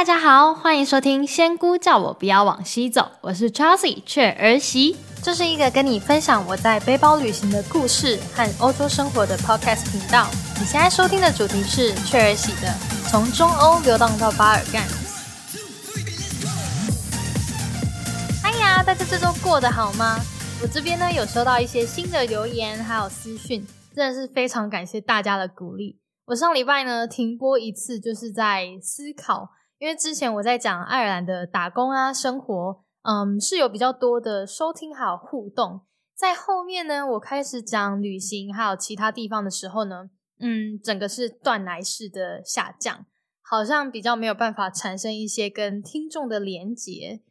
大家好，欢迎收听《仙姑叫我不要往西走》，我是 Chelsea 雀儿媳，这是一个跟你分享我在背包旅行的故事和欧洲生活的 podcast 频道。你现在收听的主题是雀儿媳的《从中欧流浪到巴尔干》。哎呀，大家这周过得好吗？我这边呢有收到一些新的留言，还有私讯，真的是非常感谢大家的鼓励。我上礼拜呢停播一次，就是在思考。因为之前我在讲爱尔兰的打工啊生活，嗯，是有比较多的收听还有互动。在后面呢，我开始讲旅行还有其他地方的时候呢，嗯，整个是断崖式的下降，好像比较没有办法产生一些跟听众的连结。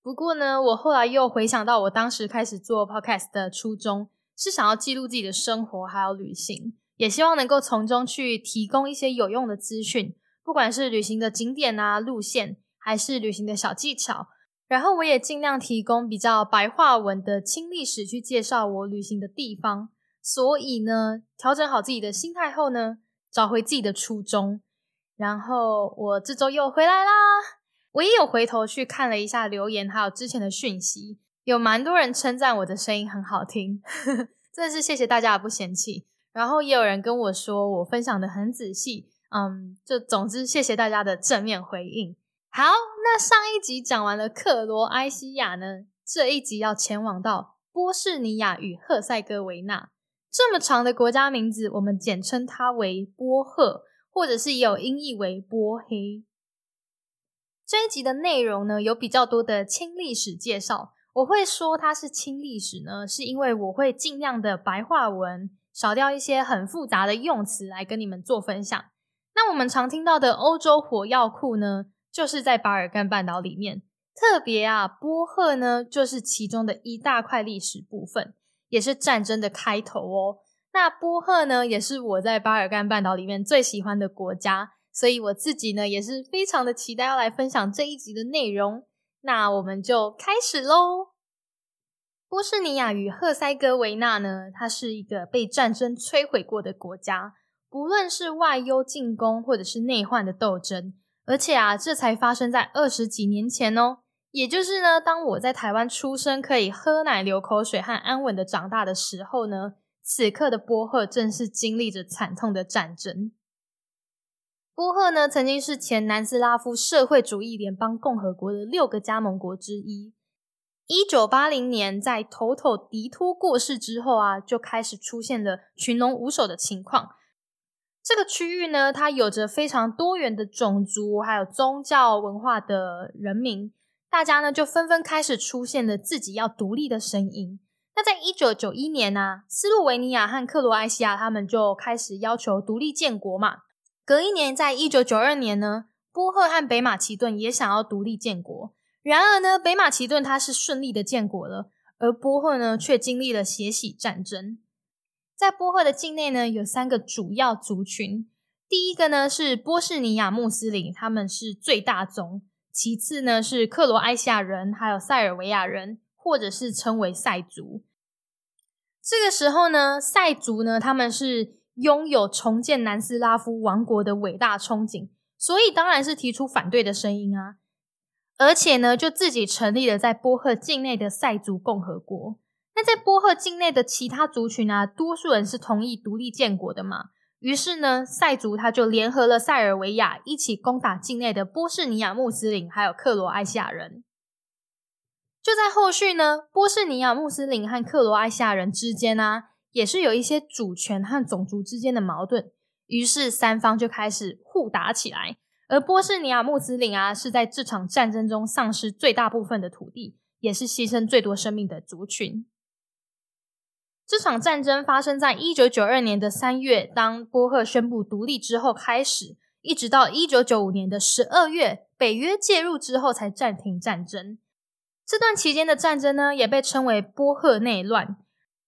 不过呢，我后来又回想到我当时开始做 podcast 的初衷，是想要记录自己的生活还有旅行，也希望能够从中去提供一些有用的资讯。不管是旅行的景点啊、路线，还是旅行的小技巧，然后我也尽量提供比较白话文的轻历史去介绍我旅行的地方。所以呢，调整好自己的心态后呢，找回自己的初衷。然后我这周又回来啦，我也有回头去看了一下留言，还有之前的讯息，有蛮多人称赞我的声音很好听，真的是谢谢大家的不嫌弃。然后也有人跟我说，我分享的很仔细。嗯，就总之谢谢大家的正面回应。好，那上一集讲完了克罗埃西亚呢，这一集要前往到波士尼亚与赫塞哥维纳。这么长的国家名字，我们简称它为波赫，或者是也有音译为波黑。这一集的内容呢，有比较多的轻历史介绍。我会说它是轻历史呢，是因为我会尽量的白话文，少掉一些很复杂的用词来跟你们做分享。那我们常听到的欧洲火药库呢，就是在巴尔干半岛里面。特别啊，波赫呢，就是其中的一大块历史部分，也是战争的开头哦。那波赫呢，也是我在巴尔干半岛里面最喜欢的国家，所以我自己呢，也是非常的期待要来分享这一集的内容。那我们就开始喽。波士尼亚与赫塞哥维纳呢，它是一个被战争摧毁过的国家。无论是外忧进攻，或者是内患的斗争，而且啊，这才发生在二十几年前哦。也就是呢，当我在台湾出生，可以喝奶、流口水和安稳的长大的时候呢，此刻的波赫正是经历着惨痛的战争。波赫呢，曾经是前南斯拉夫社会主义联邦共和国的六个加盟国之一。一九八零年，在头头迪托过世之后啊，就开始出现了群龙无首的情况。这个区域呢，它有着非常多元的种族，还有宗教文化的人民，大家呢就纷纷开始出现了自己要独立的声音。那在一九九一年呢，斯洛维尼亚和克罗埃西亚他们就开始要求独立建国嘛。隔一年，在一九九二年呢，波赫和北马其顿也想要独立建国。然而呢，北马其顿它是顺利的建国了，而波赫呢却经历了血洗战争。在波赫的境内呢，有三个主要族群。第一个呢是波士尼亚穆斯林，他们是最大宗；其次呢是克罗埃西亚人，还有塞尔维亚人，或者是称为塞族。这个时候呢，塞族呢他们是拥有重建南斯拉夫王国的伟大憧憬，所以当然是提出反对的声音啊。而且呢，就自己成立了在波赫境内的塞族共和国。那在波赫境内的其他族群啊，多数人是同意独立建国的嘛。于是呢，塞族他就联合了塞尔维亚，一起攻打境内的波士尼亚穆斯林，还有克罗埃西亚人。就在后续呢，波士尼亚穆斯林和克罗埃西亚人之间呢，也是有一些主权和种族之间的矛盾。于是三方就开始互打起来。而波士尼亚穆斯林啊，是在这场战争中丧失最大部分的土地，也是牺牲最多生命的族群。这场战争发生在一九九二年的三月，当波赫宣布独立之后开始，一直到一九九五年的十二月，北约介入之后才暂停战争。这段期间的战争呢，也被称为波赫内乱。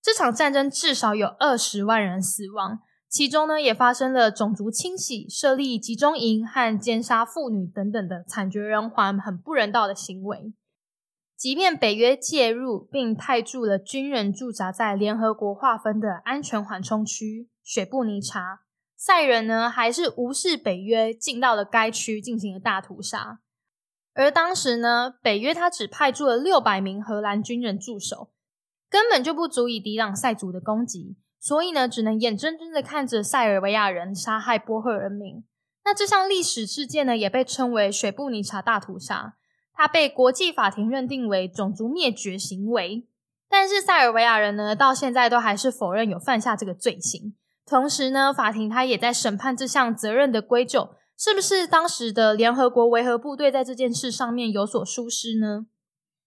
这场战争至少有二十万人死亡，其中呢，也发生了种族清洗、设立集中营和奸杀妇女等等的惨绝人寰、很不人道的行为。即便北约介入并派驻了军人驻扎在联合国划分的安全缓冲区雪布尼查，塞人呢还是无视北约进到了该区进行了大屠杀。而当时呢，北约他只派驻了六百名荷兰军人驻守，根本就不足以抵挡塞族的攻击，所以呢，只能眼睁睁的看着塞尔维亚人杀害波赫人民。那这项历史事件呢，也被称为水布尼查大屠杀，他被国际法庭认定为种族灭绝行为。但是塞尔维亚人呢，到现在都还是否认有犯下这个罪行。同时呢，法庭他也在审判这项责任的归咎。是不是当时的联合国维和部队在这件事上面有所疏失呢？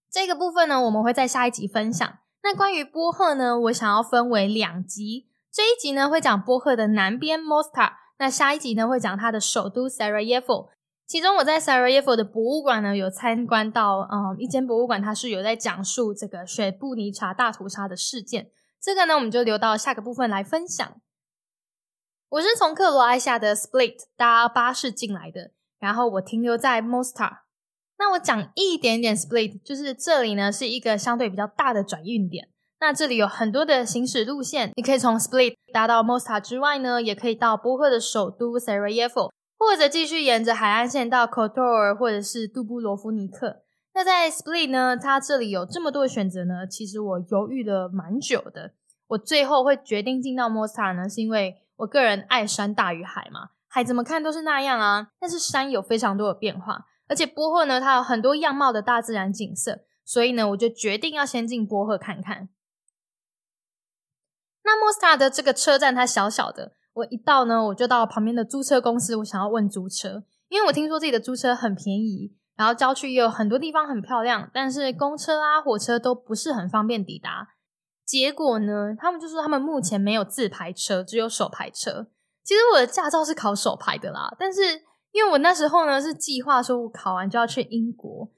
这个部分呢，我们会在下一集分享。那关于波赫呢，我想要分为两集。这一集呢会讲波赫的南边 Mostar，那下一集呢会讲它的首都 Sarajevo。其中我在 Sarajevo 的博物馆呢有参观到，嗯，一间博物馆它是有在讲述这个雪布尼查大屠杀的事件。这个呢我们就留到下个部分来分享。我是从克罗埃西亚的 Split 搭巴士进来的，然后我停留在 Mostar。那我讲一点点 Split，就是这里呢是一个相对比较大的转运点。那这里有很多的行驶路线，你可以从 Split 搭到 Mostar 之外呢，也可以到波赫的首都 Sarajevo，或者继续沿着海岸线到 Kotor 或者是杜布罗夫尼克。那在 Split 呢，它这里有这么多的选择呢，其实我犹豫了蛮久的。我最后会决定进到 Mosta 呢，是因为。我个人爱山大于海嘛，海怎么看都是那样啊。但是山有非常多的变化，而且波赫呢，它有很多样貌的大自然景色，所以呢，我就决定要先进波赫看看。那莫斯塔的这个车站它小小的，我一到呢，我就到旁边的租车公司，我想要问租车，因为我听说自己的租车很便宜，然后郊区也有很多地方很漂亮，但是公车啊、火车都不是很方便抵达。结果呢？他们就说他们目前没有自排车，只有手排车。其实我的驾照是考手排的啦，但是因为我那时候呢是计划说我考完就要去英国。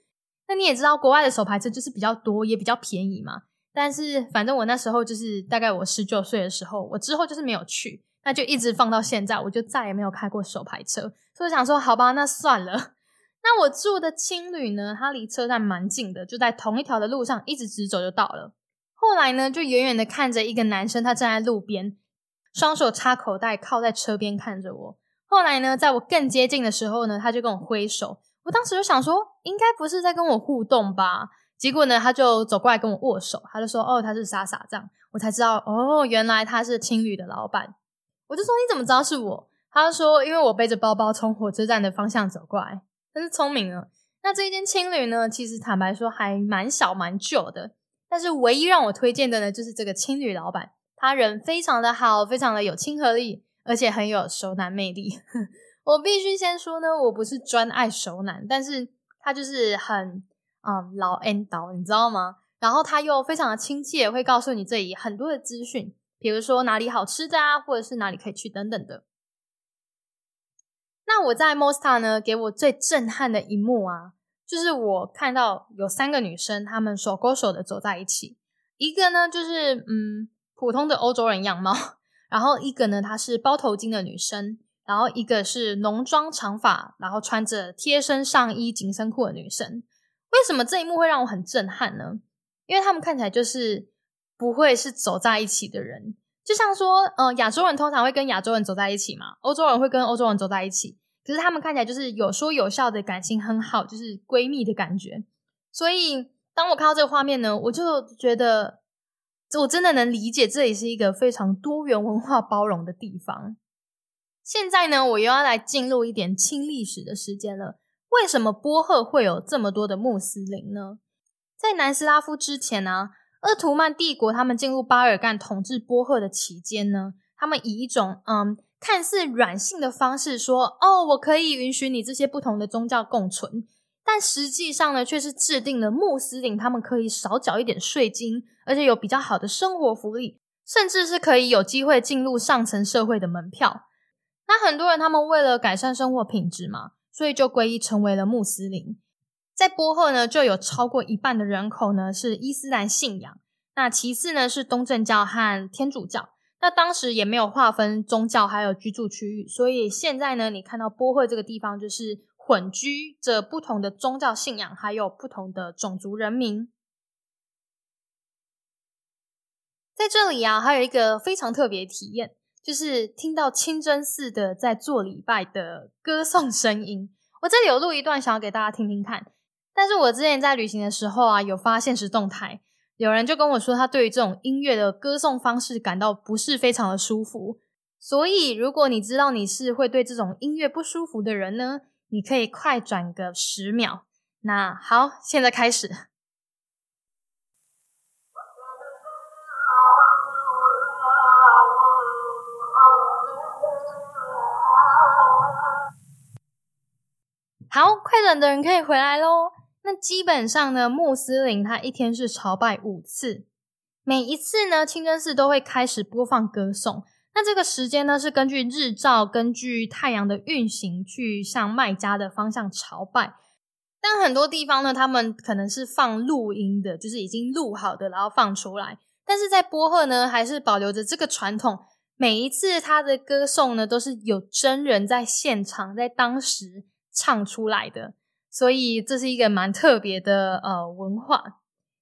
那你也知道，国外的手排车就是比较多，也比较便宜嘛。但是反正我那时候就是大概我十九岁的时候，我之后就是没有去，那就一直放到现在，我就再也没有开过手排车。所以想说，好吧，那算了。那我住的青旅呢，它离车站蛮近的，就在同一条的路上，一直直走就到了。后来呢，就远远的看着一个男生，他站在路边，双手插口袋，靠在车边看着我。后来呢，在我更接近的时候呢，他就跟我挥手。我当时就想说，应该不是在跟我互动吧？结果呢，他就走过来跟我握手，他就说：“哦，他是莎莎。”这样我才知道，哦，原来他是青旅的老板。我就说：“你怎么知道是我？”他就说：“因为我背着包包从火车站的方向走过来。”真是聪明了。那这一间青旅呢，其实坦白说还蛮小蛮旧的。但是唯一让我推荐的呢，就是这个青旅老板，他人非常的好，非常的有亲和力，而且很有熟男魅力。我必须先说呢，我不是专爱熟男，但是他就是很嗯老 N 导，你知道吗？然后他又非常的亲切，会告诉你这里很多的资讯，比如说哪里好吃的啊，或者是哪里可以去等等的。那我在 Mosta 呢，给我最震撼的一幕啊。就是我看到有三个女生，她们手勾手的走在一起。一个呢，就是嗯普通的欧洲人样貌，然后一个呢，她是包头巾的女生，然后一个是浓妆长发，然后穿着贴身上衣紧身裤的女生。为什么这一幕会让我很震撼呢？因为他们看起来就是不会是走在一起的人，就像说，呃，亚洲人通常会跟亚洲人走在一起嘛，欧洲人会跟欧洲人走在一起。可是他们看起来就是有说有笑的感情很好，就是闺蜜的感觉。所以当我看到这个画面呢，我就觉得我真的能理解这里是一个非常多元文化包容的地方。现在呢，我又要来进入一点清历史的时间了。为什么波赫会有这么多的穆斯林呢？在南斯拉夫之前呢，鄂图曼帝国他们进入巴尔干统治波赫的期间呢，他们以一种嗯。看似软性的方式说：“哦，我可以允许你这些不同的宗教共存。”但实际上呢，却是制定了穆斯林他们可以少缴一点税金，而且有比较好的生活福利，甚至是可以有机会进入上层社会的门票。那很多人他们为了改善生活品质嘛，所以就皈依成为了穆斯林。在波赫呢，就有超过一半的人口呢是伊斯兰信仰，那其次呢是东正教和天主教。那当时也没有划分宗教还有居住区域，所以现在呢，你看到波赫这个地方就是混居着不同的宗教信仰，还有不同的种族人民。在这里啊，还有一个非常特别体验，就是听到清真寺的在做礼拜的歌颂声音。我这里有录一段，想要给大家听听看。但是我之前在旅行的时候啊，有发现实动态，有人就跟我说，他对于这种音乐的歌颂方式感到不是非常的舒服。所以，如果你知道你是会对这种音乐不舒服的人呢，你可以快转个十秒。那好，现在开始。好，快转的人可以回来喽。那基本上呢，穆斯林他一天是朝拜五次，每一次呢，清真寺都会开始播放歌颂。那这个时间呢，是根据日照、根据太阳的运行去向麦加的方向朝拜。但很多地方呢，他们可能是放录音的，就是已经录好的，然后放出来。但是在波赫呢，还是保留着这个传统。每一次他的歌颂呢，都是有真人在现场，在当时唱出来的。所以这是一个蛮特别的呃文化。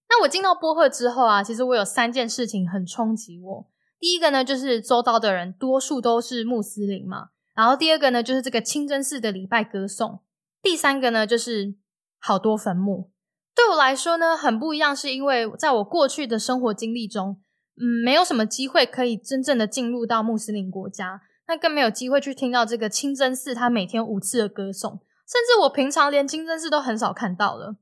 那我进到波赫之后啊，其实我有三件事情很冲击我。第一个呢，就是周遭的人多数都是穆斯林嘛。然后第二个呢，就是这个清真寺的礼拜歌颂。第三个呢，就是好多坟墓。对我来说呢，很不一样，是因为在我过去的生活经历中，嗯，没有什么机会可以真正的进入到穆斯林国家，那更没有机会去听到这个清真寺他每天五次的歌颂，甚至我平常连清真寺都很少看到了。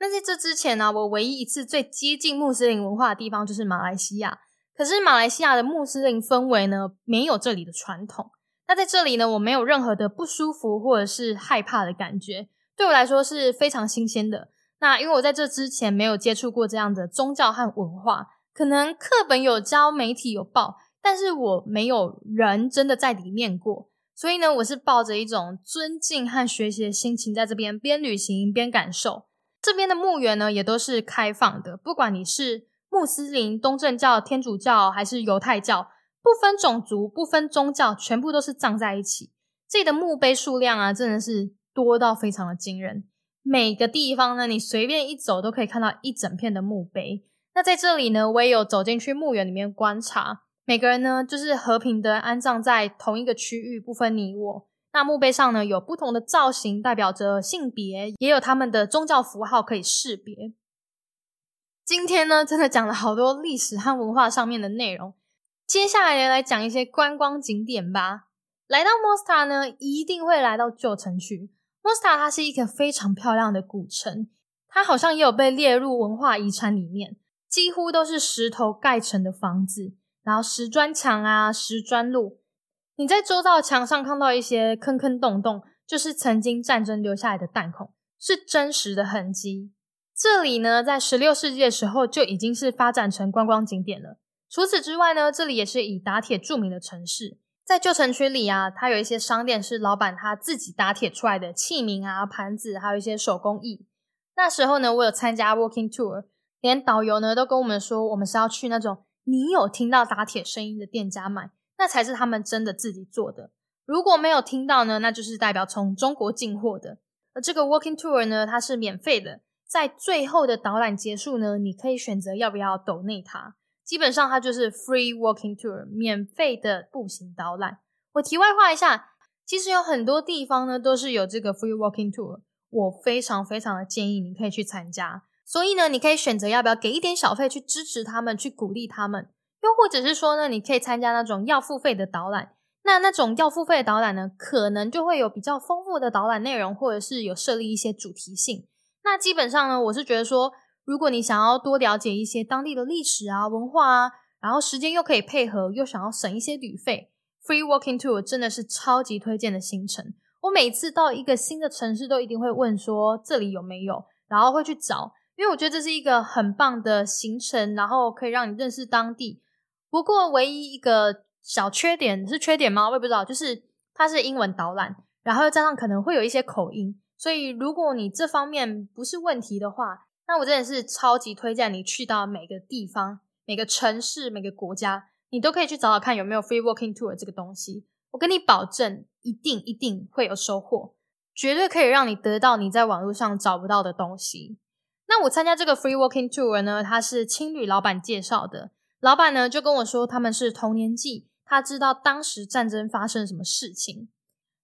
那在这之前呢，我唯一一次最接近穆斯林文化的地方就是马来西亚。可是马来西亚的穆斯林氛围呢，没有这里的传统。那在这里呢，我没有任何的不舒服或者是害怕的感觉，对我来说是非常新鲜的。那因为我在这之前没有接触过这样的宗教和文化，可能课本有教，媒体有报，但是我没有人真的在里面过，所以呢，我是抱着一种尊敬和学习的心情，在这边边旅行边感受。这边的墓园呢，也都是开放的，不管你是。穆斯林、东正教、天主教还是犹太教，不分种族、不分宗教，全部都是葬在一起。这里的墓碑数量啊，真的是多到非常的惊人。每个地方呢，你随便一走都可以看到一整片的墓碑。那在这里呢，我也有走进去墓园里面观察，每个人呢就是和平的安葬在同一个区域，不分你我。那墓碑上呢有不同的造型，代表着性别，也有他们的宗教符号可以识别。今天呢，真的讲了好多历史和文化上面的内容。接下来来讲一些观光景点吧。来到莫斯塔呢，一定会来到旧城区。莫斯塔它是一个非常漂亮的古城，它好像也有被列入文化遗产里面。几乎都是石头盖成的房子，然后石砖墙啊，石砖路。你在周遭墙上看到一些坑坑洞洞，就是曾经战争留下来的弹孔，是真实的痕迹。这里呢，在十六世纪的时候就已经是发展成观光景点了。除此之外呢，这里也是以打铁著名的城市。在旧城区里啊，它有一些商店是老板他自己打铁出来的器皿啊、盘子，还有一些手工艺。那时候呢，我有参加 walking tour，连导游呢都跟我们说，我们是要去那种你有听到打铁声音的店家买，那才是他们真的自己做的。如果没有听到呢，那就是代表从中国进货的。而这个 walking tour 呢，它是免费的。在最后的导览结束呢，你可以选择要不要抖内它。基本上它就是 free walking tour，免费的步行导览。我题外话一下，其实有很多地方呢都是有这个 free walking tour，我非常非常的建议你可以去参加。所以呢，你可以选择要不要给一点小费去支持他们，去鼓励他们。又或者是说呢，你可以参加那种要付费的导览。那那种要付费的导览呢，可能就会有比较丰富的导览内容，或者是有设立一些主题性。那基本上呢，我是觉得说，如果你想要多了解一些当地的历史啊、文化啊，然后时间又可以配合，又想要省一些旅费，Free Walking Tour 真的是超级推荐的行程。我每次到一个新的城市，都一定会问说这里有没有，然后会去找，因为我觉得这是一个很棒的行程，然后可以让你认识当地。不过唯一一个小缺点是缺点吗？我也不知道，就是它是英文导览，然后加上可能会有一些口音。所以，如果你这方面不是问题的话，那我真的是超级推荐你去到每个地方、每个城市、每个国家，你都可以去找找看有没有 free walking tour 这个东西。我跟你保证，一定一定会有收获，绝对可以让你得到你在网络上找不到的东西。那我参加这个 free walking tour 呢，他是青旅老板介绍的，老板呢就跟我说他们是同年纪，他知道当时战争发生了什么事情。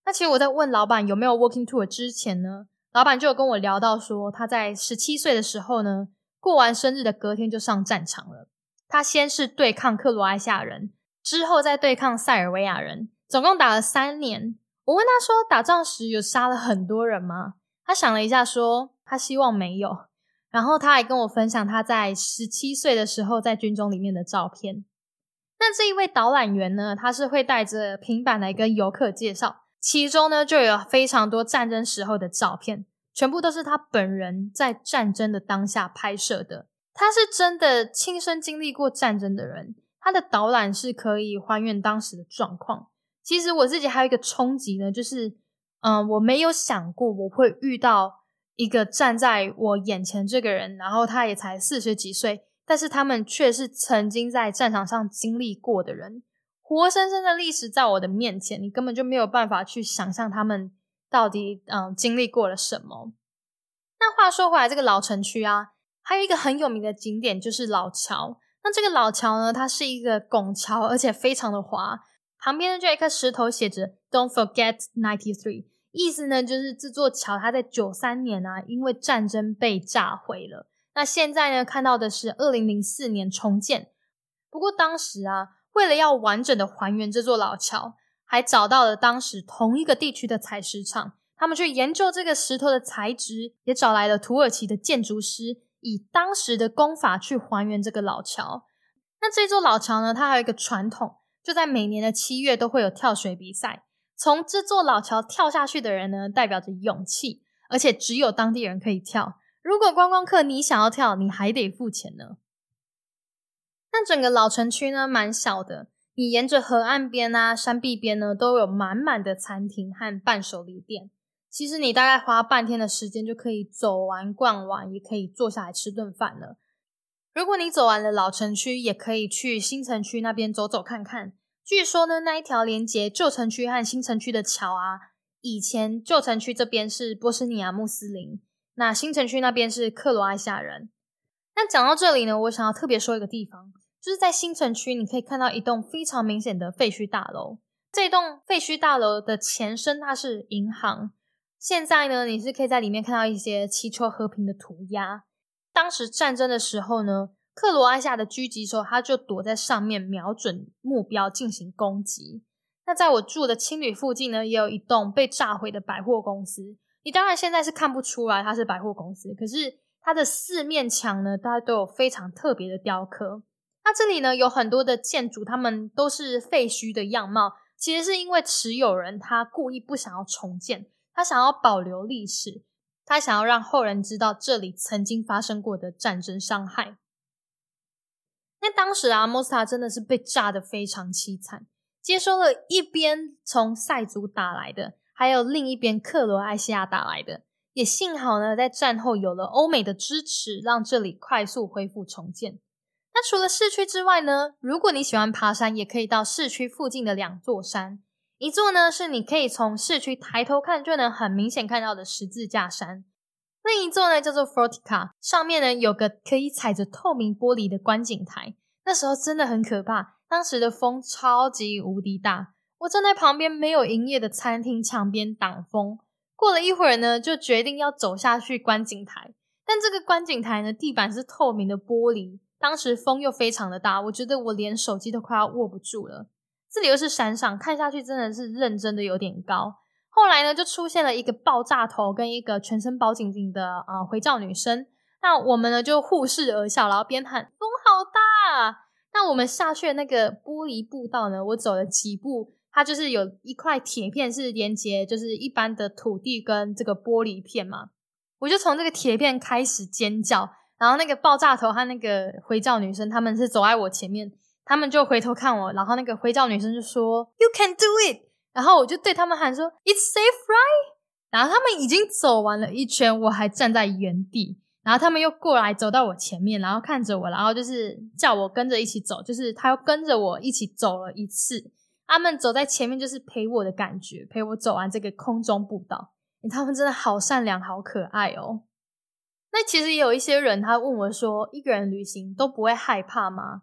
那其实我在问老板有没有 walking tour 之前呢，老板就有跟我聊到说，他在十七岁的时候呢，过完生日的隔天就上战场了。他先是对抗克罗埃西亚人，之后再对抗塞尔维亚人，总共打了三年。我问他说，打仗时有杀了很多人吗？他想了一下，说他希望没有。然后他还跟我分享他在十七岁的时候在军中里面的照片。那这一位导览员呢，他是会带着平板来跟游客介绍，其中呢就有非常多战争时候的照片，全部都是他本人在战争的当下拍摄的。他是真的亲身经历过战争的人，他的导览是可以还原当时的状况。其实我自己还有一个冲击呢，就是，嗯，我没有想过我会遇到一个站在我眼前这个人，然后他也才四十几岁，但是他们却是曾经在战场上经历过的人，活生生的历史在我的面前，你根本就没有办法去想象他们到底嗯经历过了什么。那话说回来，这个老城区啊，还有一个很有名的景点就是老桥。那这个老桥呢，它是一个拱桥，而且非常的滑。旁边呢就一颗石头，写着 "Don't forget ninety three"，意思呢就是这座桥它在九三年啊，因为战争被炸毁了。那现在呢看到的是二零零四年重建。不过当时啊，为了要完整的还原这座老桥，还找到了当时同一个地区的采石场，他们去研究这个石头的材质，也找来了土耳其的建筑师，以当时的工法去还原这个老桥。那这座老桥呢，它还有一个传统。就在每年的七月都会有跳水比赛，从这座老桥跳下去的人呢，代表着勇气，而且只有当地人可以跳。如果观光客你想要跳，你还得付钱呢。那整个老城区呢，蛮小的，你沿着河岸边啊、山壁边呢，都有满满的餐厅和伴手礼店。其实你大概花半天的时间就可以走完、逛完，也可以坐下来吃顿饭了。如果你走完了老城区，也可以去新城区那边走走看看。据说呢，那一条连接旧城区和新城区的桥啊，以前旧城区这边是波斯尼亚穆斯林，那新城区那边是克罗埃西亚人。那讲到这里呢，我想要特别说一个地方，就是在新城区，你可以看到一栋非常明显的废墟大楼。这栋废墟大楼的前身它是银行，现在呢，你是可以在里面看到一些祈求和平的涂鸦。当时战争的时候呢，克罗埃西亚的狙击手他就躲在上面，瞄准目标进行攻击。那在我住的青旅附近呢，也有一栋被炸毁的百货公司。你当然现在是看不出来它是百货公司，可是它的四面墙呢，大家都有非常特别的雕刻。那这里呢，有很多的建筑，他们都是废墟的样貌，其实是因为持有人他故意不想要重建，他想要保留历史。他想要让后人知道这里曾经发生过的战争伤害。当时啊，莫斯塔真的是被炸得非常凄惨，接收了一边从塞族打来的，还有另一边克罗埃西亚打来的。也幸好呢，在战后有了欧美的支持，让这里快速恢复重建。那除了市区之外呢，如果你喜欢爬山，也可以到市区附近的两座山。一座呢是你可以从市区抬头看就能很明显看到的十字架山，另一座呢叫做 Fortica，上面呢有个可以踩着透明玻璃的观景台。那时候真的很可怕，当时的风超级无敌大，我站在旁边没有营业的餐厅墙边挡风。过了一会儿呢，就决定要走下去观景台，但这个观景台呢地板是透明的玻璃，当时风又非常的大，我觉得我连手机都快要握不住了。这里又是山上，看下去真的是认真的有点高。后来呢，就出现了一个爆炸头跟一个全身包紧紧的啊回教女生。那我们呢就互视而笑，然后边喊风好大。那我们下去那个玻璃步道呢，我走了几步，它就是有一块铁片是连接，就是一般的土地跟这个玻璃片嘛。我就从这个铁片开始尖叫，然后那个爆炸头和那个回教女生他们是走在我前面。他们就回头看我，然后那个回教女生就说 “You can do it”，然后我就对他们喊说 “It's safe, right？” 然后他们已经走完了一圈，我还站在原地，然后他们又过来走到我前面，然后看着我，然后就是叫我跟着一起走，就是他又跟着我一起走了一次。他们走在前面就是陪我的感觉，陪我走完这个空中步道。他们真的好善良，好可爱哦。那其实也有一些人，他问我说：“一个人旅行都不会害怕吗？”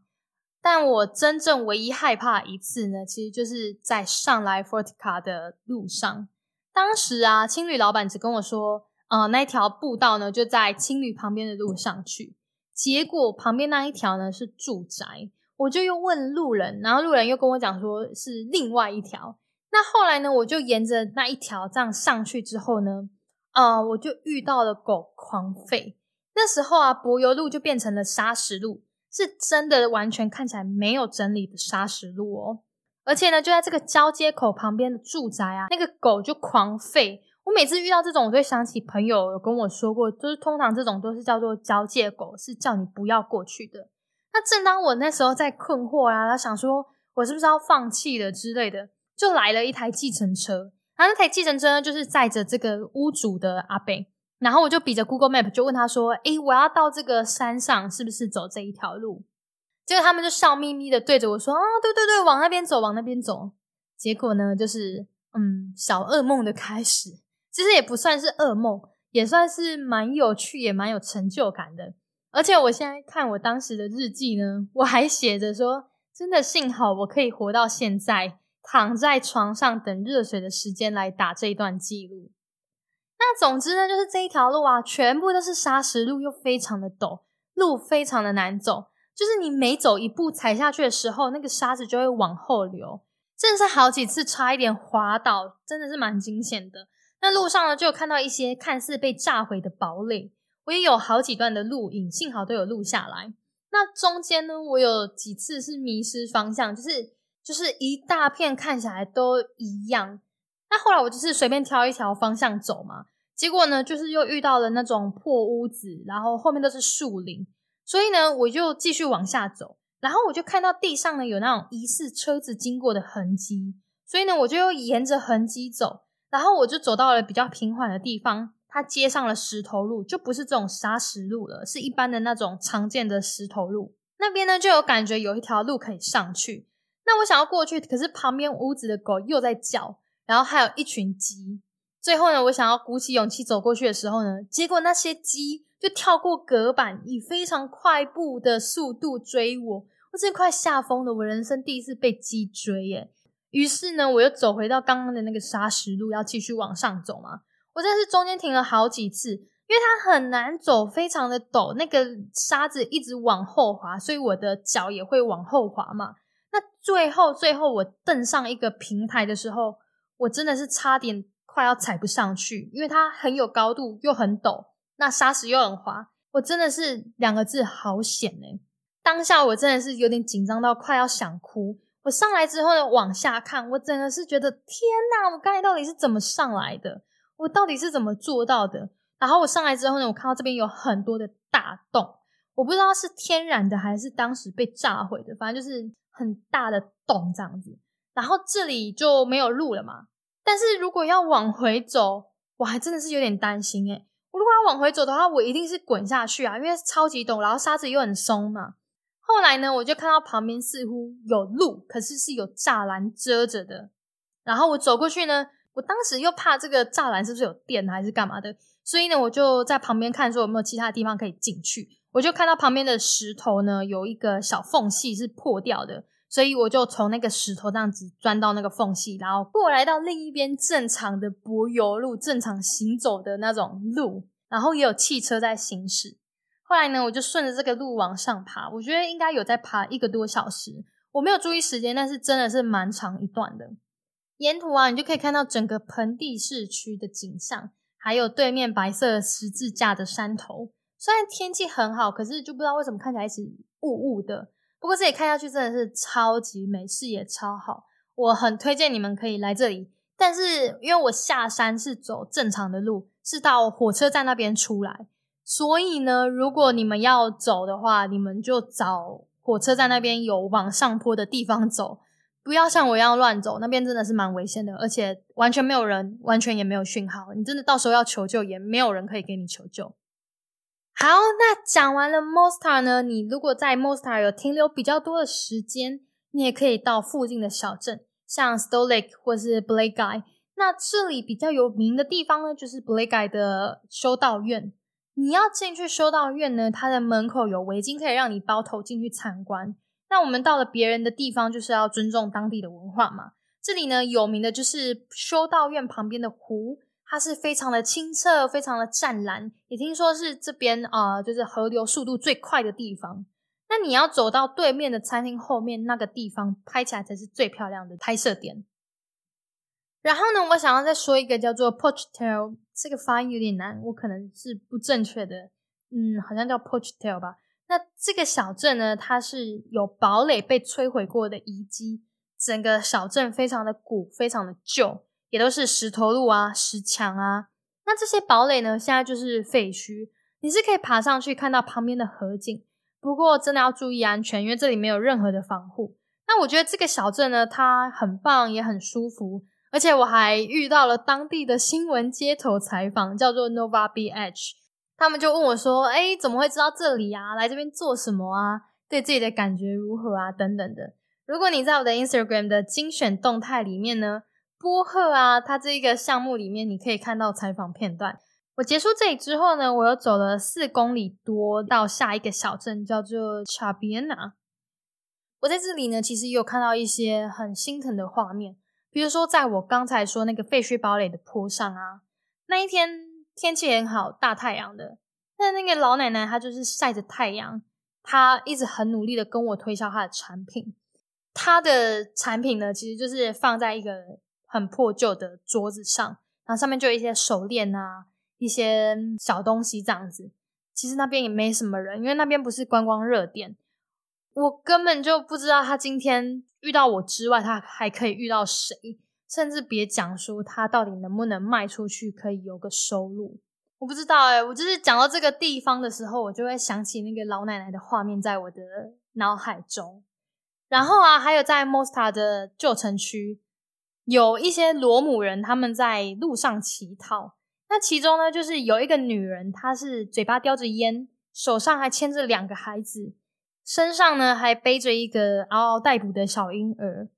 但我真正唯一害怕一次呢，其实就是在上来 Fortica 的路上。当时啊，青旅老板只跟我说：“呃那条步道呢就在青旅旁边的路上去，结果旁边那一条呢是住宅，我就又问路人，然后路人又跟我讲说是另外一条。那后来呢，我就沿着那一条这样上去之后呢，呃，我就遇到了狗狂吠。那时候啊，柏油路就变成了砂石路，是真的完全看起来没有整理的砂石路哦。而且呢，就在这个交接口旁边的住宅啊，那个狗就狂吠。我每次遇到这种，我就想起朋友有跟我说过，就是通常这种都是叫做交界狗，是叫你不要过去的。那正当我那时候在困惑啊，他想说我是不是要放弃了之类的，就来了一台计程车。然后那台计程车呢，就是载着这个屋主的阿贝。然后我就比着 Google Map 就问他说：“诶，我要到这个山上，是不是走这一条路？”结果他们就笑眯眯的对着我说：“啊，对对对，往那边走，往那边走。”结果呢，就是嗯，小噩梦的开始。其实也不算是噩梦，也算是蛮有趣，也蛮有成就感的。而且我现在看我当时的日记呢，我还写着说：“真的幸好我可以活到现在，躺在床上等热水的时间来打这一段记录。”那总之呢，就是这一条路啊，全部都是砂石路，又非常的陡，路非常的难走。就是你每走一步踩下去的时候，那个沙子就会往后流，真的是好几次差一点滑倒，真的是蛮惊险的。那路上呢，就有看到一些看似被炸毁的堡垒，我也有好几段的录影，幸好都有录下来。那中间呢，我有几次是迷失方向，就是就是一大片看起来都一样。那后来我就是随便挑一条方向走嘛，结果呢，就是又遇到了那种破屋子，然后后面都是树林，所以呢，我就继续往下走，然后我就看到地上呢有那种疑似车子经过的痕迹，所以呢，我就又沿着痕迹走，然后我就走到了比较平缓的地方，它接上了石头路，就不是这种砂石路了，是一般的那种常见的石头路，那边呢就有感觉有一条路可以上去，那我想要过去，可是旁边屋子的狗又在叫。然后还有一群鸡，最后呢，我想要鼓起勇气走过去的时候呢，结果那些鸡就跳过隔板，以非常快步的速度追我，我真快吓疯了，我人生第一次被鸡追耶！于是呢，我又走回到刚刚的那个砂石路，要继续往上走嘛。我真是中间停了好几次，因为它很难走，非常的陡，那个沙子一直往后滑，所以我的脚也会往后滑嘛。那最后，最后我登上一个平台的时候。我真的是差点快要踩不上去，因为它很有高度又很陡，那沙石又很滑，我真的是两个字好险哎！当下我真的是有点紧张到快要想哭。我上来之后呢，往下看，我真的是觉得天哪！我刚才到底是怎么上来的？我到底是怎么做到的？然后我上来之后呢，我看到这边有很多的大洞，我不知道是天然的还是当时被炸毁的，反正就是很大的洞这样子。然后这里就没有路了嘛，但是如果要往回走，我还真的是有点担心诶我如果要往回走的话，我一定是滚下去啊，因为超级陡，然后沙子又很松嘛。后来呢，我就看到旁边似乎有路，可是是有栅栏遮着的。然后我走过去呢，我当时又怕这个栅栏是不是有电还是干嘛的，所以呢，我就在旁边看说有没有其他地方可以进去。我就看到旁边的石头呢，有一个小缝隙是破掉的。所以我就从那个石头这样子钻到那个缝隙，然后过来到另一边正常的柏油路，正常行走的那种路，然后也有汽车在行驶。后来呢，我就顺着这个路往上爬，我觉得应该有在爬一个多小时。我没有注意时间，但是真的是蛮长一段的。沿途啊，你就可以看到整个盆地市区的景象，还有对面白色十字架的山头。虽然天气很好，可是就不知道为什么看起来是雾雾的。不过这里看下去真的是超级美，视野超好，我很推荐你们可以来这里。但是因为我下山是走正常的路，是到火车站那边出来，所以呢，如果你们要走的话，你们就找火车站那边有往上坡的地方走，不要像我一样乱走，那边真的是蛮危险的，而且完全没有人，完全也没有讯号，你真的到时候要求救也没有人可以给你求救。好，那讲完了 Mostar 呢？你如果在 Mostar 有停留比较多的时间，你也可以到附近的小镇，像 Stolik 或是 b l a k e y。那这里比较有名的地方呢，就是 b l a k e y 的修道院。你要进去修道院呢，它的门口有围巾可以让你包头进去参观。那我们到了别人的地方，就是要尊重当地的文化嘛。这里呢，有名的就是修道院旁边的湖。它是非常的清澈，非常的湛蓝，也听说是这边啊，就是河流速度最快的地方。那你要走到对面的餐厅后面那个地方拍起来才是最漂亮的拍摄点。然后呢，我想要再说一个叫做 Porchtail，这个发音有点难，我可能是不正确的，嗯，好像叫 Porchtail 吧。那这个小镇呢，它是有堡垒被摧毁过的遗迹，整个小镇非常的古，非常的旧。也都是石头路啊、石墙啊，那这些堡垒呢，现在就是废墟。你是可以爬上去看到旁边的河景，不过真的要注意安全，因为这里没有任何的防护。那我觉得这个小镇呢，它很棒，也很舒服，而且我还遇到了当地的新闻街头采访，叫做 Nova BH，他们就问我说：“哎，怎么会知道这里啊？来这边做什么啊？对自己的感觉如何啊？等等的。”如果你在我的 Instagram 的精选动态里面呢？波赫啊，它这一个项目里面，你可以看到采访片段。我结束这里之后呢，我又走了四公里多到下一个小镇，叫做 c h a b i a n a 我在这里呢，其实也有看到一些很心疼的画面，比如说在我刚才说那个废墟堡垒的坡上啊，那一天天气很好，大太阳的，但那个老奶奶她就是晒着太阳，她一直很努力的跟我推销她的产品。她的产品呢，其实就是放在一个。很破旧的桌子上，然后上面就有一些手链啊，一些小东西这样子。其实那边也没什么人，因为那边不是观光热点。我根本就不知道他今天遇到我之外，他还可以遇到谁，甚至别讲说他到底能不能卖出去，可以有个收入。我不知道哎，我就是讲到这个地方的时候，我就会想起那个老奶奶的画面在我的脑海中。然后啊，还有在 Mosta 的旧城区。有一些罗姆人，他们在路上乞讨。那其中呢，就是有一个女人，她是嘴巴叼着烟，手上还牵着两个孩子，身上呢还背着一个嗷嗷待哺的小婴儿。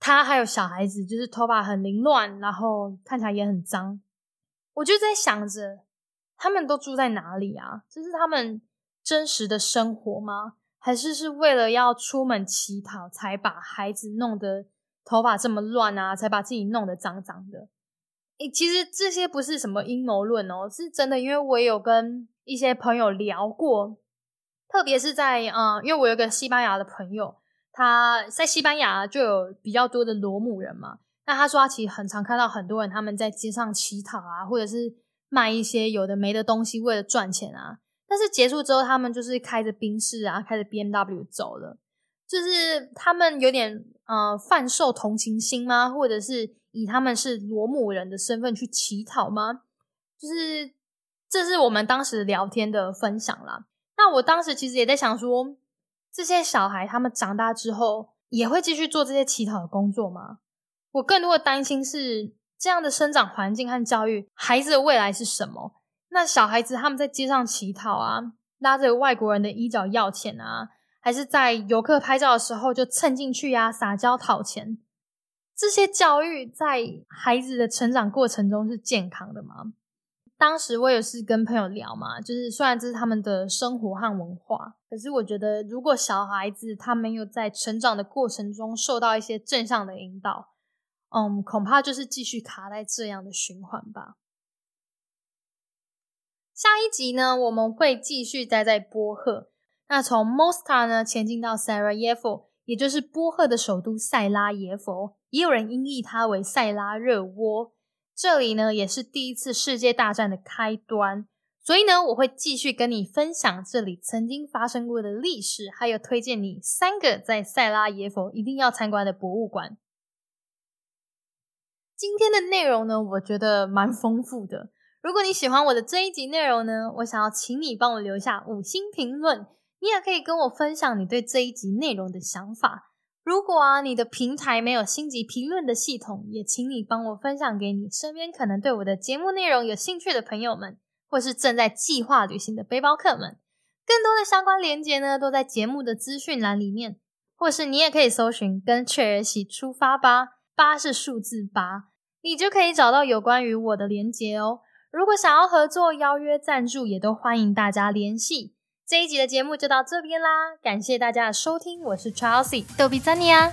她还有小孩子，就是头发很凌乱，然后看起来也很脏。我就在想着，他们都住在哪里啊？这是他们真实的生活吗？还是是为了要出门乞讨，才把孩子弄得？头发这么乱啊，才把自己弄得脏脏的。诶，其实这些不是什么阴谋论哦，是真的。因为我有跟一些朋友聊过，特别是在嗯，因为我有个西班牙的朋友，他在西班牙就有比较多的罗姆人嘛。那他说他其实很常看到很多人他们在街上乞讨啊，或者是卖一些有的没的东西为了赚钱啊。但是结束之后，他们就是开着宾士啊，开着 B M W 走了。就是他们有点呃贩售同情心吗？或者是以他们是罗姆人的身份去乞讨吗？就是这是我们当时聊天的分享啦。那我当时其实也在想说，这些小孩他们长大之后也会继续做这些乞讨的工作吗？我更多的担心是这样的生长环境和教育，孩子的未来是什么？那小孩子他们在街上乞讨啊，拉着外国人的衣角要钱啊。还是在游客拍照的时候就蹭进去呀，撒娇讨钱，这些教育在孩子的成长过程中是健康的吗？当时我也是跟朋友聊嘛，就是虽然这是他们的生活和文化，可是我觉得如果小孩子他没有在成长的过程中受到一些正向的引导，嗯，恐怕就是继续卡在这样的循环吧。下一集呢，我们会继续待在波赫。那从 Mostar 呢前进到 Sarajevo，也就是波赫的首都塞拉耶夫，也有人音译它为塞拉热窝。这里呢也是第一次世界大战的开端，所以呢我会继续跟你分享这里曾经发生过的历史，还有推荐你三个在塞拉耶夫一定要参观的博物馆。今天的内容呢，我觉得蛮丰富的。如果你喜欢我的这一集内容呢，我想要请你帮我留下五星评论。你也可以跟我分享你对这一集内容的想法。如果啊，你的平台没有星级评论的系统，也请你帮我分享给你身边可能对我的节目内容有兴趣的朋友们，或是正在计划旅行的背包客们。更多的相关连接呢，都在节目的资讯栏里面，或是你也可以搜寻“跟雀儿喜出发吧”，八是数字八，你就可以找到有关于我的连接哦。如果想要合作、邀约、赞助，也都欢迎大家联系。这一集的节目就到这边啦，感谢大家的收听，我是 Chelsea 逗比赞尼啊。